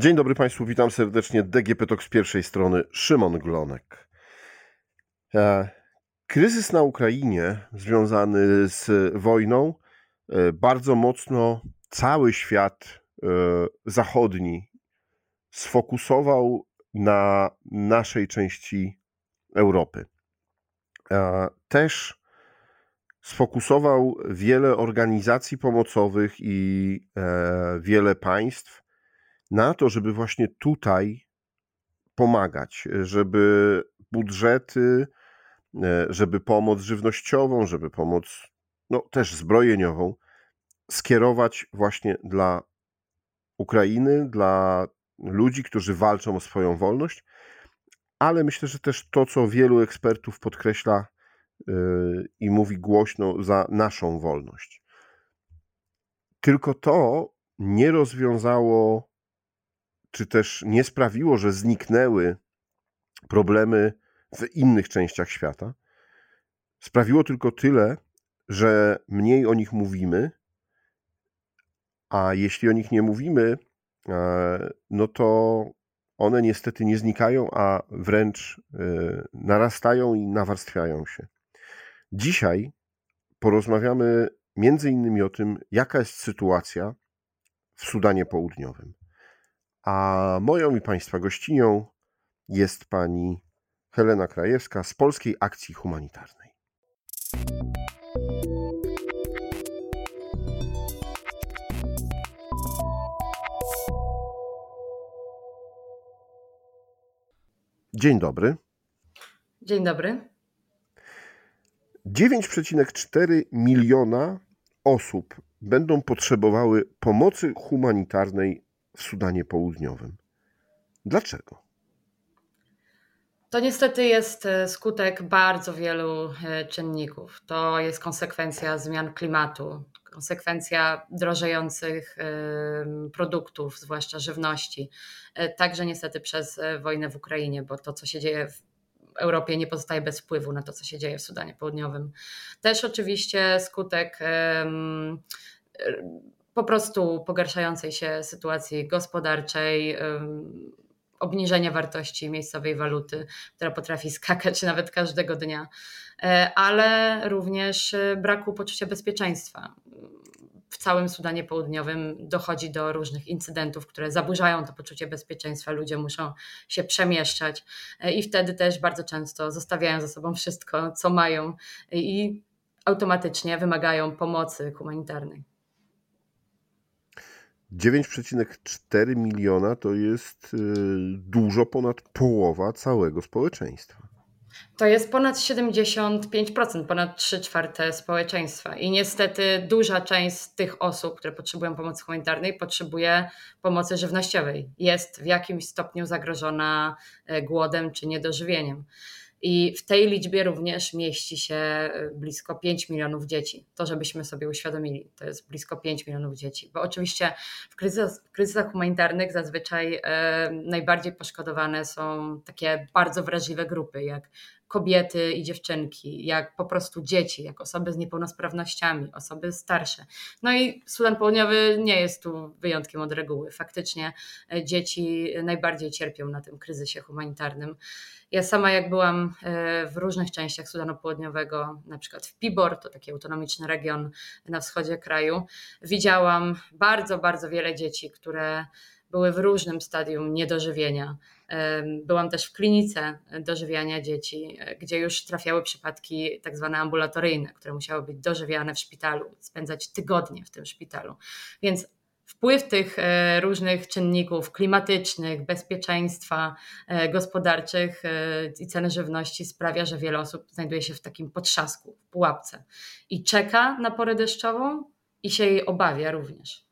Dzień dobry Państwu, witam serdecznie. DGP Talk z pierwszej strony, Szymon Glonek. E, kryzys na Ukrainie związany z wojną e, bardzo mocno cały świat e, zachodni sfokusował na naszej części Europy. Też sfokusował wiele organizacji pomocowych i wiele państw na to, żeby właśnie tutaj pomagać, żeby budżety, e, żeby pomoc żywnościową, żeby pomoc no, też zbrojeniową skierować właśnie dla Ukrainy, dla ludzi, którzy walczą o swoją wolność, ale myślę, że też to, co wielu ekspertów podkreśla yy, i mówi głośno za naszą wolność. Tylko to nie rozwiązało czy też nie sprawiło, że zniknęły problemy w innych częściach świata. Sprawiło tylko tyle, że mniej o nich mówimy, a jeśli o nich nie mówimy, e, no to one niestety nie znikają, a wręcz e, narastają i nawarstwiają się. Dzisiaj porozmawiamy między innymi o tym, jaka jest sytuacja w Sudanie Południowym. A moją i Państwa gościnią jest pani Helena Krajewska z Polskiej Akcji Humanitarnej. Dzień dobry. Dzień dobry. 9,4 miliona osób będą potrzebowały pomocy humanitarnej w Sudanie Południowym. Dlaczego? To niestety jest e, skutek bardzo wielu e, czynników. To jest konsekwencja zmian klimatu, konsekwencja drożejących e, produktów, zwłaszcza żywności. Także niestety przez wojnę w Ukrainie, bo to, co się dzieje w Europie, nie pozostaje bez wpływu na to, co się dzieje w Sudanie Południowym. Też oczywiście skutek po prostu pogarszającej się sytuacji gospodarczej, obniżenia wartości miejscowej waluty, która potrafi skakać nawet każdego dnia, e, ale również e, braku poczucia bezpieczeństwa. W całym Sudanie Południowym dochodzi do różnych incydentów, które zaburzają to poczucie bezpieczeństwa. Ludzie muszą się przemieszczać e, i wtedy też bardzo często zostawiają za sobą wszystko, co mają i automatycznie wymagają pomocy humanitarnej. 9,4 miliona to jest y, dużo ponad połowa całego społeczeństwa. To jest ponad 75%, ponad 3 czwarte społeczeństwa. I niestety duża część z tych osób, które potrzebują pomocy humanitarnej, potrzebuje pomocy żywnościowej. Jest w jakimś stopniu zagrożona e, głodem czy niedożywieniem. I w tej liczbie również mieści się e, blisko 5 milionów dzieci. To, żebyśmy sobie uświadomili, to jest blisko 5 milionów dzieci. Bo oczywiście w, kryzys, w kryzysach humanitarnych zazwyczaj e, najbardziej poszkodowane są takie bardzo wrażliwe grupy, jak kobiety i dziewczynki, jak po prostu dzieci, jak osoby z niepełnosprawnościami, osoby starsze. No i Sudan Południowy nie jest tu wyjątkiem od reguły. Faktycznie e, dzieci najbardziej cierpią na tym kryzysie humanitarnym. Ja sama jak byłam e, w różnych częściach Sudanu Południowego, na przykład w Pibor, to taki autonomiczny region na wschodzie kraju, widziałam bardzo, bardzo wiele dzieci, które były w różnym stadium niedożywienia. Byłam też w klinice dożywiania dzieci, e, gdzie już trafiały przypadki tak zwane ambulatoryjne, które musiały być dożywiane w szpitalu, spędzać tygodnie w tym szpitalu. Więc wpływ tych e, różnych czynników klimatycznych, bezpieczeństwa e, gospodarczych i ceny żywności sprawia, że wiele osób znajduje się w takim potrzasku, w pułapce i czeka na porę deszczową i się jej obawia również.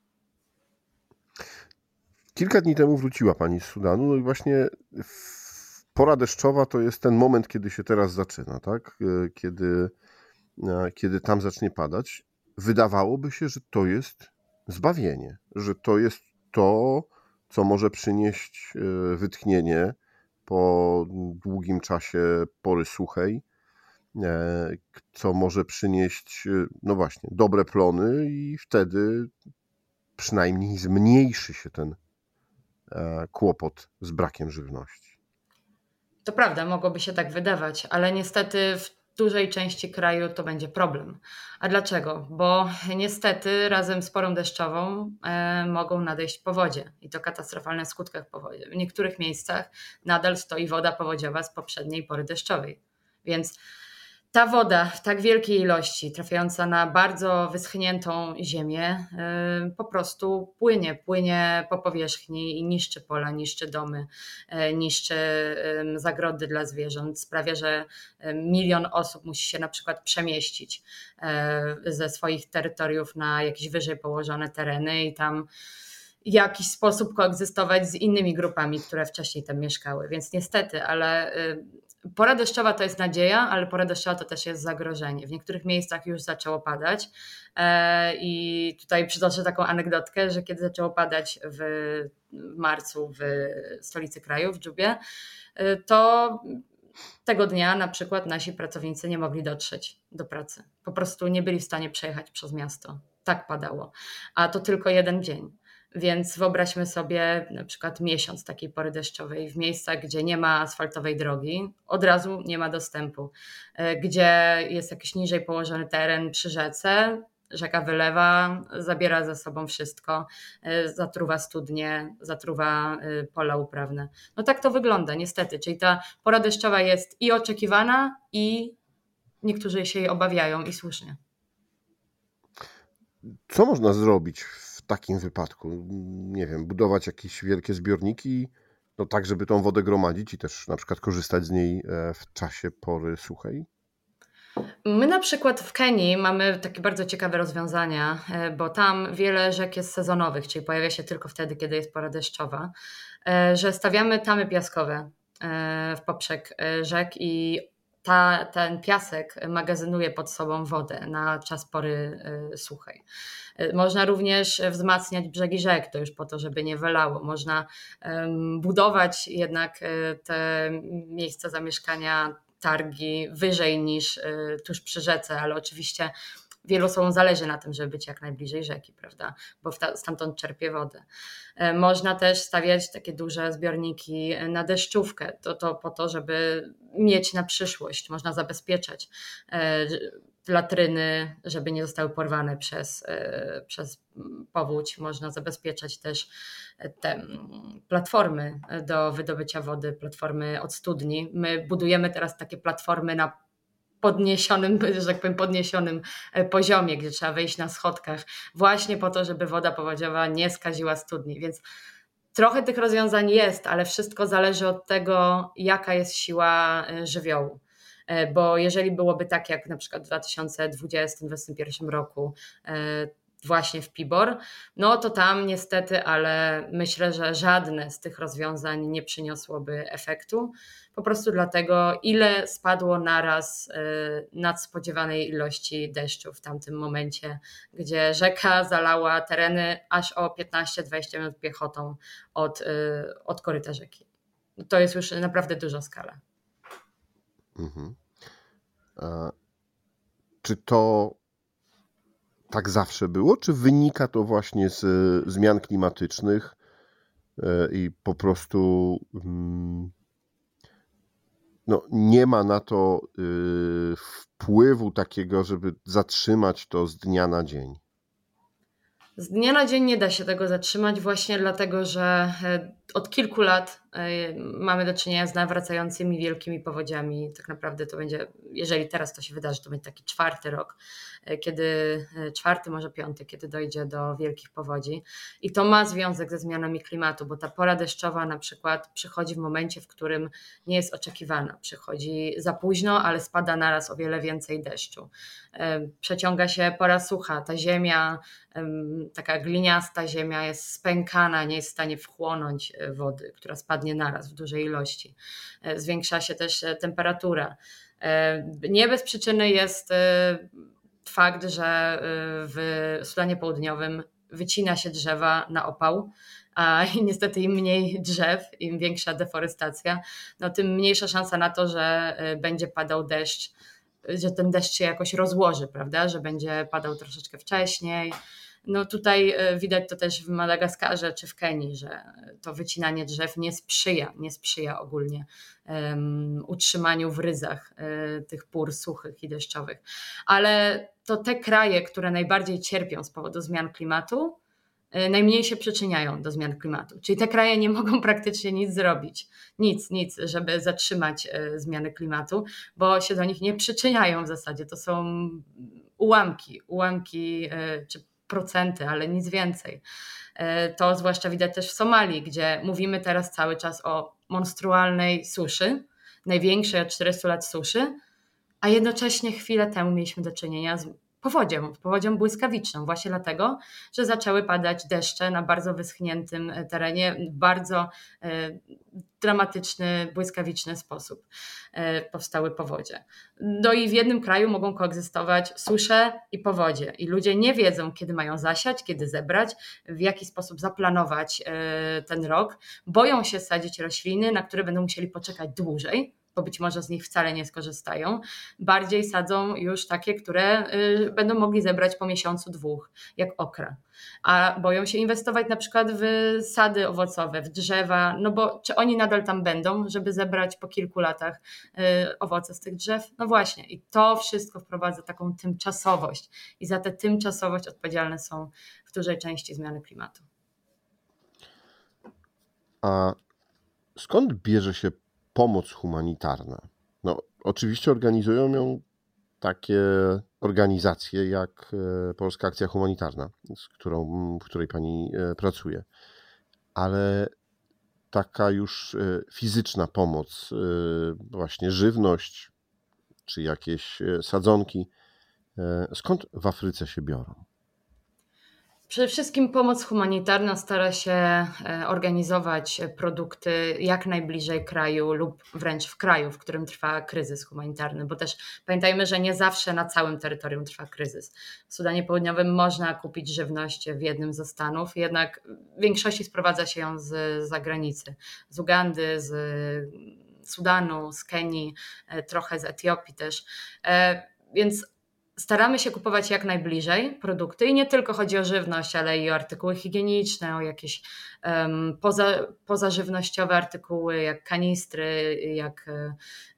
Kilka dni temu wróciła pani z Sudanu, no i właśnie pora deszczowa to jest ten moment, kiedy się teraz zaczyna, tak? E, kiedy, e, kiedy tam zacznie padać. Wydawałoby się, że to jest zbawienie, że to jest to, co może przynieść e, wytchnienie po długim czasie pory suchej, co może przynieść, no właśnie, dobre plony i wtedy przynajmniej zmniejszy się ten kłopot z brakiem żywności. To prawda, mogłoby się tak wydawać, ale niestety w dużej części kraju to będzie problem. A dlaczego? Bo niestety razem z porą deszczową e, mogą nadejść powodzie i to katastrofalne w powodzie. W niektórych miejscach nadal stoi woda powodziowa z poprzedniej pory deszczowej. Więc ta woda w tak wielkiej ilości, trafiająca na bardzo wyschniętą ziemię, y, po prostu płynie, płynie po powierzchni i niszczy pola, niszczy domy, y, niszczy zagrody dla zwierząt. Sprawia, że milion osób musi się na przykład przemieścić y, ze swoich terytoriów na jakieś wyżej położone tereny i tam w jakiś sposób koegzystować z innymi grupami, które wcześniej tam mieszkały. Więc niestety, ale Pora deszczowa to jest nadzieja, ale pora deszczowa to też jest zagrożenie. W niektórych miejscach już zaczęło padać e, i tutaj przytoczę taką anegdotkę, że kiedy zaczęło padać w marcu w stolicy kraju, w Dżubie, e, to tego dnia na przykład nasi pracownicy nie mogli dotrzeć do pracy. Po prostu nie byli w stanie przejechać przez miasto. Tak padało. A to tylko jeden dzień. Więc wyobraźmy sobie na przykład miesiąc takiej pory deszczowej w miejscach, gdzie nie ma asfaltowej drogi, od razu nie ma dostępu, e, gdzie jest jakiś niżej położony teren przy rzece, rzeka wylewa, zabiera ze sobą wszystko, e, zatruwa studnie, zatruwa e, pola uprawne. No tak to wygląda niestety, czyli ta pora deszczowa jest i oczekiwana i niektórzy się jej obawiają i słusznie. Co można zrobić takim wypadku? Nie wiem, budować jakieś wielkie zbiorniki, no tak, żeby tą wodę gromadzić i też na przykład korzystać z niej e, w czasie pory suchej? My na przykład w Kenii mamy takie bardzo ciekawe rozwiązania, e, bo tam wiele rzek jest sezonowych, czyli pojawia się tylko wtedy, kiedy jest pora deszczowa, e, że stawiamy tamy piaskowe w poprzek rzek i ta, ten piasek magazynuje pod sobą wodę na czas pory suchej. Można również wzmacniać brzegi rzek, to już po to, żeby nie wylało. Można budować jednak e, te miejsca zamieszkania, targi wyżej niż tuż przy rzece, ale oczywiście wielu osobom zależy na tym, żeby być jak najbliżej rzeki, prawda? Bo stamtąd czerpie wodę. E, można też stawiać takie duże zbiorniki na deszczówkę, to, to po to, żeby mieć na przyszłość, można zabezpieczać latryny, żeby nie zostały porwane przez, e, przez powódź. Można zabezpieczać też te platformy do wydobycia wody, platformy od studni. My budujemy teraz takie platformy na podniesionym, że tak powiem, podniesionym e, poziomie, gdzie trzeba wejść na schodkach, właśnie po to, żeby woda powodziowa nie skaziła studni. Więc trochę tych rozwiązań jest, ale wszystko zależy od tego, jaka jest siła e, żywiołu. E, bo jeżeli byłoby tak jak na przykład w 2020-2021 roku, właśnie w Pibor, no to tam niestety, ale myślę, że żadne z tych rozwiązań nie przyniosłoby efektu. Po prostu dlatego, ile spadło naraz e, nadspodziewanej ilości deszczu w tamtym momencie, gdzie rzeka zalała tereny aż o 15-20 minut piechotą od, od koryta rzeki. To jest już naprawdę duża skala. Mhm. Czy to tak zawsze było, czy wynika to właśnie z zmian klimatycznych e, i po prostu mm, no, nie ma na to y, wpływu takiego, żeby zatrzymać to z dnia na dzień? Z dnia na dzień nie da się tego zatrzymać, właśnie dlatego, że e, od kilku lat e, mamy do czynienia z nawracającymi wielkimi powodziami. Tak naprawdę to będzie, jeżeli teraz to się wydarzy, to będzie taki czwarty rok, e, kiedy czwarty, może piąty, kiedy dojdzie do wielkich powodzi. I to ma związek ze zmianami klimatu, bo ta pora deszczowa na przykład przychodzi w momencie, w którym nie jest oczekiwana. Przychodzi za późno, ale spada naraz o wiele więcej deszczu. Przeciąga się pora sucha, ta ziemia, taka gliniasta ziemia jest spękana, nie jest w stanie wchłonąć wody, która spadnie naraz w dużej ilości. E, zwiększa się też e, temperatura. Nie bez przyczyny jest fakt, że w Sudanie Południowym wycina się drzewa na opał, a niestety im mniej drzew, im większa deforestacja, no tym mniejsza szansa na to, że będzie padał deszcz, że ten deszcz się jakoś rozłoży, prawda, że będzie padał troszeczkę wcześniej, No tutaj widać to też w Madagaskarze czy w Kenii, że to wycinanie drzew nie sprzyja, nie sprzyja ogólnie um, utrzymaniu w ryzach um, tych pór suchych i deszczowych. Ale to te kraje, które najbardziej cierpią z powodu zmian klimatu, E, najmniej się przyczyniają do zmian klimatu. Czyli te kraje nie mogą praktycznie nic zrobić, nic, nic, żeby zatrzymać e, zmiany klimatu, bo się do nich nie przyczyniają w zasadzie. To są ułamki, ułamki e, czy procenty, ale nic więcej. To zwłaszcza widać też w Somalii, gdzie mówimy teraz cały czas o monstrualnej suszy, największej od 400 lat suszy, a jednocześnie chwilę temu mieliśmy do czynienia z powodzią, powodzią błyskawiczną, właśnie dlatego, że zaczęły padać deszcze na bardzo wyschniętym e, terenie, w bardzo e, dramatyczny, błyskawiczny sposób e, powstały powodzie. No i w jednym kraju mogą koegzystować susze i powodzie i ludzie nie wiedzą, kiedy mają zasiać, kiedy zebrać, w jaki sposób zaplanować ten rok. Boją się sadzić rośliny, na które będą musieli poczekać dłużej, bo być może z nich wcale nie skorzystają. Bardziej sadzą już takie, które y, będą mogli zebrać po miesiącu, dwóch, jak okra. A boją się inwestować na przykład w sady owocowe, w drzewa, no bo czy oni nadal tam będą, żeby zebrać po kilku latach y, owoce z tych drzew? No właśnie, i to wszystko wprowadza taką tymczasowość, i za tę tymczasowość odpowiedzialne są w dużej części zmiany klimatu. A skąd bierze się pomoc humanitarna. No, oczywiście organizują ją takie organizacje jak e, Polska Akcja Humanitarna, z którą, w której pani e, pracuje, ale taka już e, fizyczna pomoc, właśnie żywność czy jakieś sadzonki, skąd w Afryce się biorą? Przede wszystkim pomoc humanitarna stara się e, organizować produkty jak najbliżej kraju lub wręcz w kraju, w którym trwa kryzys humanitarny, bo też pamiętajmy, że nie zawsze na całym terytorium trwa kryzys. W Sudanie Południowym można kupić żywność w jednym ze stanów, jednak w większości sprowadza się ją z zagranicy, z Ugandy, z Sudanu, z Kenii, e, trochę z Etiopii też. E, więc staramy się kupować jak najbliżej produkty i nie tylko chodzi o żywność, ale i o artykuły higieniczne, o jakieś um, poza, pozażywnościowe artykuły, jak kanistry, jak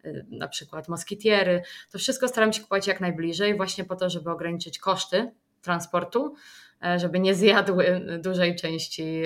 y, na przykład moskitiery. To wszystko staramy się kupować jak najbliżej, właśnie po to, żeby ograniczyć koszty transportu żeby nie zjadły dużej części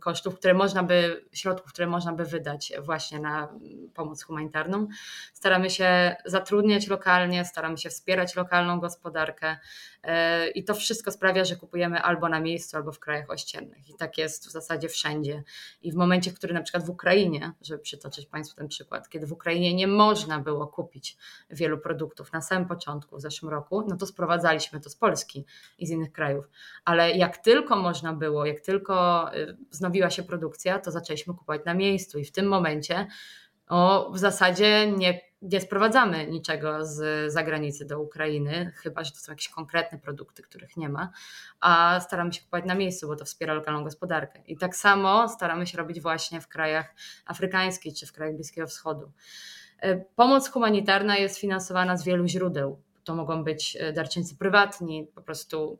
kosztów, które można by, środków, które można by wydać właśnie na pomoc humanitarną. Staramy się zatrudniać lokalnie, staramy się wspierać lokalną gospodarkę e, i to wszystko sprawia, że kupujemy albo na miejscu, albo w krajach ościennych. I tak jest w zasadzie wszędzie. I w momencie, w którym na przykład w Ukrainie, żeby przytoczyć Państwu ten przykład, kiedy w Ukrainie nie można było kupić wielu produktów na samym początku w zeszłym roku, no to sprowadzaliśmy to z Polski i z innych krajów ale jak tylko można było, jak tylko y, wznowiła się produkcja, to zaczęliśmy kupować na miejscu i w tym momencie o, w zasadzie nie, nie sprowadzamy niczego z zagranicy do Ukrainy, chyba że to są jakieś konkretne produkty, których nie ma, a staramy się kupować na miejscu, bo to wspiera lokalną gospodarkę. I tak samo staramy się robić właśnie w krajach afrykańskich czy w krajach Bliskiego Wschodu. Y, pomoc humanitarna jest finansowana z wielu źródeł. To mogą być y, darczyńcy prywatni, po prostu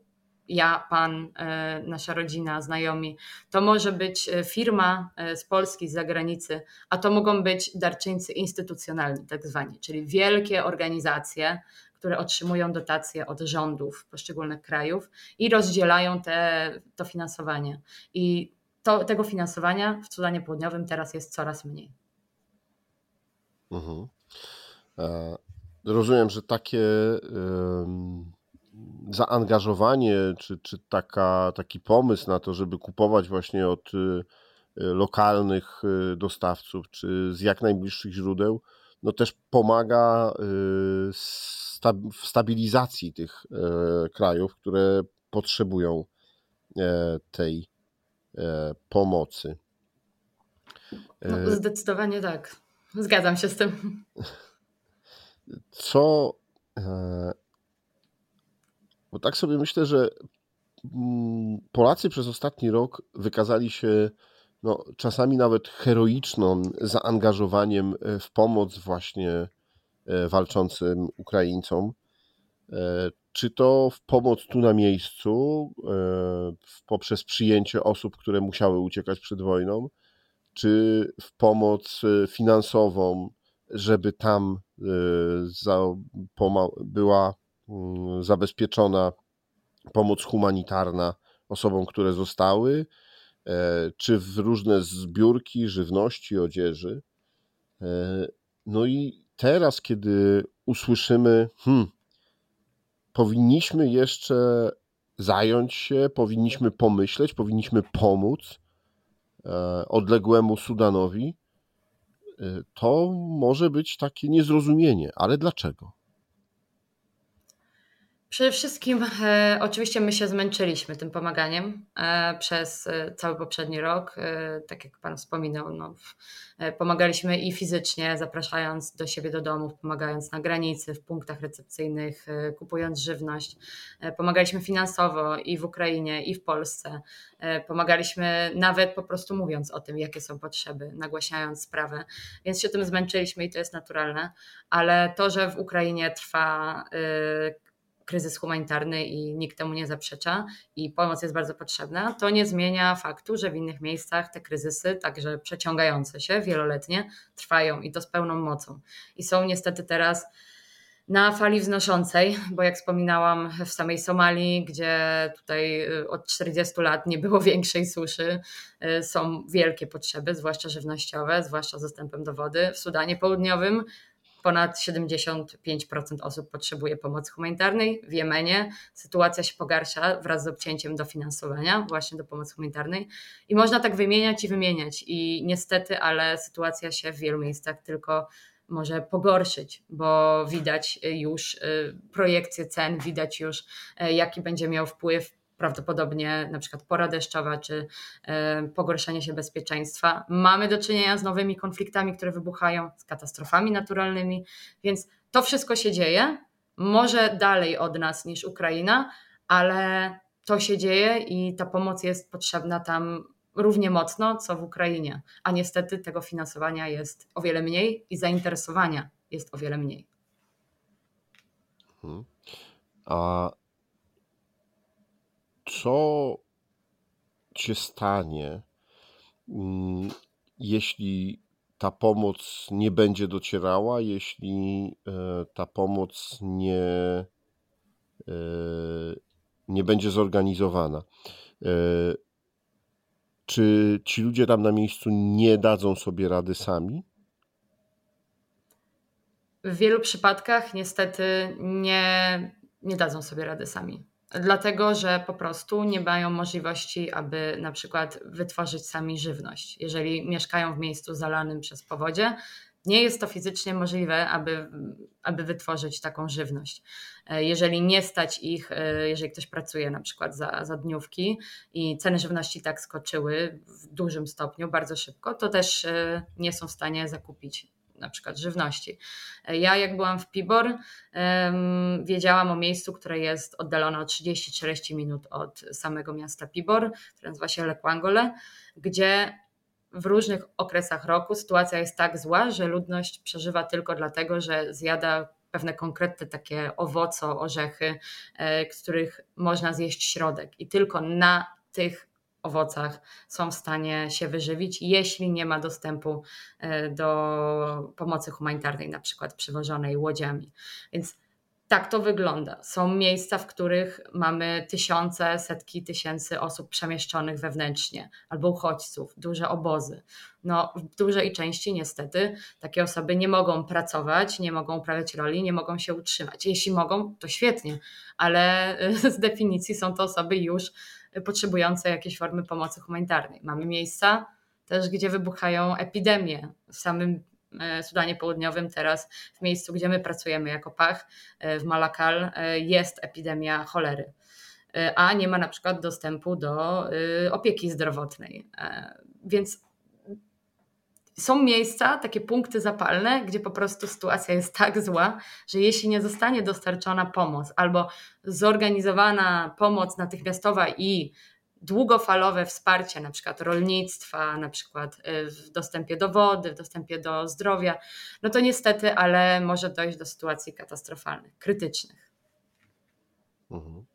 ja, pan, e, nasza rodzina, znajomi. To może być e, firma e, z Polski, z zagranicy, a to mogą być darczyńcy instytucjonalni, tak zwani, czyli wielkie organizacje, które otrzymują dotacje od rządów poszczególnych krajów i rozdzielają te, to finansowanie. I to, tego finansowania w Sudanie Południowym teraz jest coraz mniej. Mhm. rozumiem, że takie. Zaangażowanie, czy, czy taka, taki pomysł na to, żeby kupować właśnie od y, y, lokalnych y, dostawców, czy z jak najbliższych źródeł, no też pomaga w stabilizacji tych krajów, które potrzebują e, tej e, pomocy. No, e, zdecydowanie tak. Zgadzam się z tym. Co bo tak sobie myślę, że mm, Polacy przez ostatni rok wykazali się no, czasami nawet heroicznym zaangażowaniem e, w pomoc właśnie e, walczącym Ukraińcom. Czy to w pomoc tu na miejscu, poprzez przyjęcie osób, które musiały uciekać przed wojną, czy w pomoc finansową, żeby tam była zabezpieczona pomoc humanitarna osobom, które zostały, e, czy w różne zbiórki żywności, odzieży. E, no i teraz, kiedy usłyszymy, hmm, powinniśmy jeszcze zająć się, powinniśmy pomyśleć, powinniśmy pomóc e, odległemu Sudanowi, to może być takie niezrozumienie. Ale dlaczego? Przede wszystkim, e, oczywiście, my się zmęczyliśmy tym pomaganiem e, przez e, cały poprzedni rok. E, tak jak Pan wspominał, no, e, pomagaliśmy i fizycznie, zapraszając do siebie do domów, pomagając na granicy, w punktach recepcyjnych, e, kupując żywność. pomagaliśmy finansowo i w Ukrainie, i w Polsce. pomagaliśmy nawet po prostu mówiąc o tym, jakie są potrzeby, nagłaśniając sprawę. Więc się tym zmęczyliśmy i to jest naturalne. Ale to, że w Ukrainie trwa kryzys humanitarny i nikt temu nie zaprzecza i pomoc jest bardzo potrzebna, to nie zmienia faktu, że w innych miejscach te kryzysy, także przeciągające się wieloletnie, trwają i to z pełną mocą. I są niestety teraz na fali wznoszącej, bo jak wspominałam, w samej Somalii, gdzie tutaj y, od 40 lat nie było większej suszy, y, są wielkie potrzeby, zwłaszcza żywnościowe, zwłaszcza z dostępem do wody. W Sudanie Południowym ponad 75% osób potrzebuje pomocy humanitarnej. W Jemenie sytuacja się pogarsza wraz z obcięciem dofinansowania właśnie do pomocy humanitarnej. I można tak wymieniać i wymieniać. I niestety, ale sytuacja się w wielu miejscach tylko może pogorszyć, bo widać już y, projekcje cen, widać już y, jaki będzie miał wpływ prawdopodobnie na przykład pora deszczowa czy e, pogorszenie się bezpieczeństwa. Mamy do czynienia z nowymi konfliktami, które wybuchają, z katastrofami naturalnymi, więc to wszystko się dzieje. Może dalej od nas niż Ukraina, ale to się dzieje i ta pomoc jest potrzebna tam równie mocno, co w Ukrainie. A niestety tego finansowania jest o wiele mniej i zainteresowania jest o wiele mniej. Hmm. A co się stanie, mm, jeśli ta pomoc nie będzie docierała, jeśli e, ta pomoc nie, e, nie będzie zorganizowana. E, czy ci ludzie tam na miejscu nie dadzą sobie rady sami? W wielu przypadkach niestety nie, nie dadzą sobie rady sami dlatego że po prostu nie mają możliwości, aby na przykład wytworzyć sami żywność. Jeżeli mieszkają w miejscu zalanym przez powodzie, nie jest to fizycznie możliwe, aby, aby wytworzyć taką żywność. Jeżeli nie stać ich, jeżeli ktoś pracuje na przykład za, za dniówki i ceny żywności tak skoczyły w dużym stopniu, bardzo szybko, to też e, nie są w stanie zakupić na przykład żywności. Ja jak byłam w Pibor, wiedziałam o miejscu, które jest oddalone o 30-40 minut od samego miasta Pibor, które nazywa się Lekwangole, gdzie w różnych okresach roku sytuacja jest tak zła, że ludność przeżywa tylko dlatego, że zjada pewne konkretne takie owoce, orzechy, e, których można zjeść środek. I tylko na tych owocach są w stanie się wyżywić, jeśli nie ma dostępu e, do pomocy humanitarnej, na przykład przywożonej łodziami. Więc tak to wygląda. Są miejsca, w których mamy tysiące, setki tysięcy osób przemieszczonych wewnętrznie albo uchodźców, duże obozy. No, w dużej części niestety takie osoby nie mogą pracować, nie mogą uprawiać roli, nie mogą się utrzymać. Jeśli mogą, to świetnie, ale z definicji są to osoby już potrzebujące jakiejś formy pomocy humanitarnej. Mamy miejsca też, gdzie wybuchają epidemie. W samym e, Sudanie Południowym teraz, w miejscu, gdzie my pracujemy jako PACH, e, w Malakal, e, jest epidemia cholery a nie ma na przykład dostępu do opieki zdrowotnej. Więc są miejsca, takie punkty zapalne, gdzie po prostu sytuacja jest tak zła, że jeśli nie zostanie dostarczona pomoc albo zorganizowana pomoc natychmiastowa i długofalowe wsparcie, na przykład rolnictwa, na przykład y, w dostępie do wody, w dostępie do zdrowia, no to niestety, ale może dojść do sytuacji katastrofalnych, krytycznych. Mhm.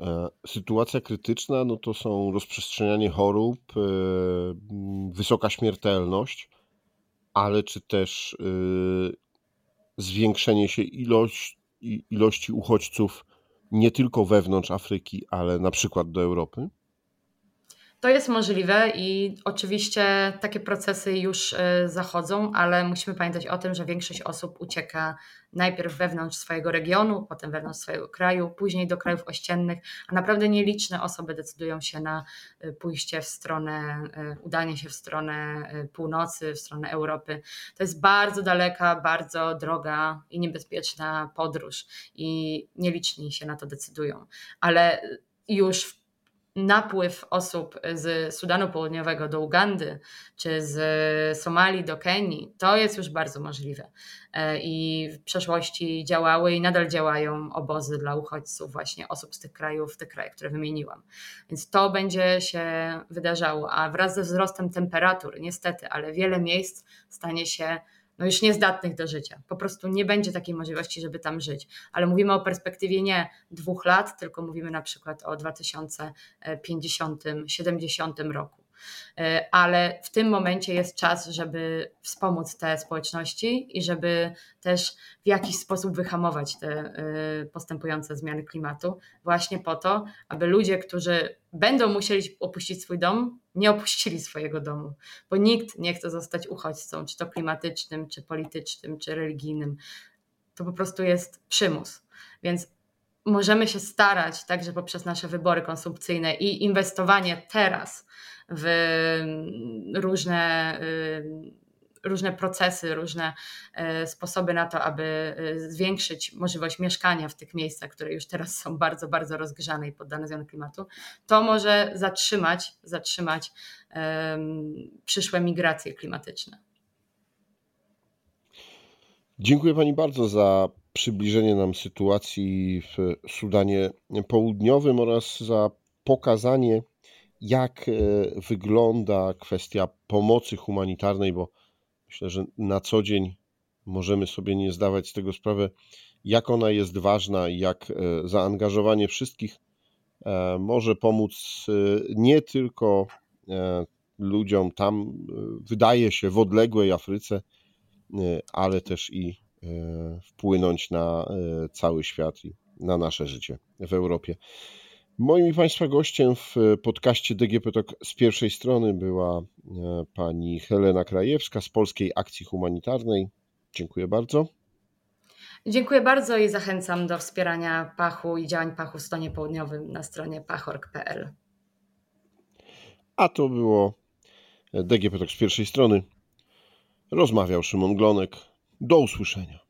E, sytuacja krytyczna no to są rozprzestrzenianie chorób, e, wysoka śmiertelność, ale czy też e, zwiększenie się ilość, ilości uchodźców nie tylko wewnątrz Afryki, ale na przykład do Europy? To jest możliwe i oczywiście takie procesy już e, zachodzą, ale musimy pamiętać o tym, że większość osób ucieka najpierw wewnątrz swojego regionu, potem wewnątrz swojego kraju, później do krajów ościennych, a naprawdę nieliczne osoby decydują się na e, pójście w stronę, e, udanie się w stronę północy, w stronę Europy. To jest bardzo daleka, bardzo droga i niebezpieczna podróż i nieliczni się na to decydują, ale już w napływ osób z Sudanu Południowego do Ugandy, czy z Somalii do Kenii, to jest już bardzo możliwe. E, I w przeszłości działały i nadal działają obozy dla uchodźców, właśnie osób z tych krajów, tych krajów, które wymieniłam. Więc to będzie się wydarzało, a wraz ze wzrostem temperatur, niestety, ale wiele miejsc stanie się no już niezdatnych do życia. Po prostu nie będzie takiej możliwości, żeby tam żyć. Ale mówimy o perspektywie nie dwóch lat, tylko mówimy na przykład o 2050, 70 roku. E, ale w tym momencie jest czas, żeby wspomóc te społeczności i żeby też w jakiś sposób wyhamować te e, postępujące zmiany klimatu, właśnie po to, aby ludzie, którzy będą musieli opuścić swój dom, nie opuścili swojego domu, bo nikt nie chce zostać uchodźcą, czy to klimatycznym, czy politycznym, czy religijnym. To po prostu jest przymus. Więc możemy się starać także poprzez nasze wybory konsumpcyjne i inwestowanie teraz w różne, y, różne procesy, różne y, sposoby na to, aby y, zwiększyć możliwość mieszkania w tych miejscach, które już teraz są bardzo, bardzo rozgrzane i poddane zmianie klimatu, to może zatrzymać, zatrzymać przyszłe migracje klimatyczne. Dziękuję Pani bardzo za przybliżenie nam sytuacji w Sudanie Południowym oraz za pokazanie, jak e, wygląda kwestia pomocy humanitarnej, bo myślę, że na co dzień możemy sobie nie zdawać z tego sprawy, jak ona jest ważna i jak e, zaangażowanie wszystkich e, może pomóc nie tylko ludziom tam, wydaje się, w odległej Afryce, ale też i wpłynąć na cały świat i na nasze życie w Europie. Moim i Państwa gościem w podcaście DGP Talk z pierwszej strony była e, pani Helena Krajewska z Polskiej Akcji Humanitarnej. Dziękuję bardzo. Dziękuję bardzo i zachęcam do wspierania Pachu i działań Pachu w Stonie Południowym na stronie pachorg.pl. A to było DGP Talk z pierwszej strony. Rozmawiał Szymon Glonek. Do usłyszenia.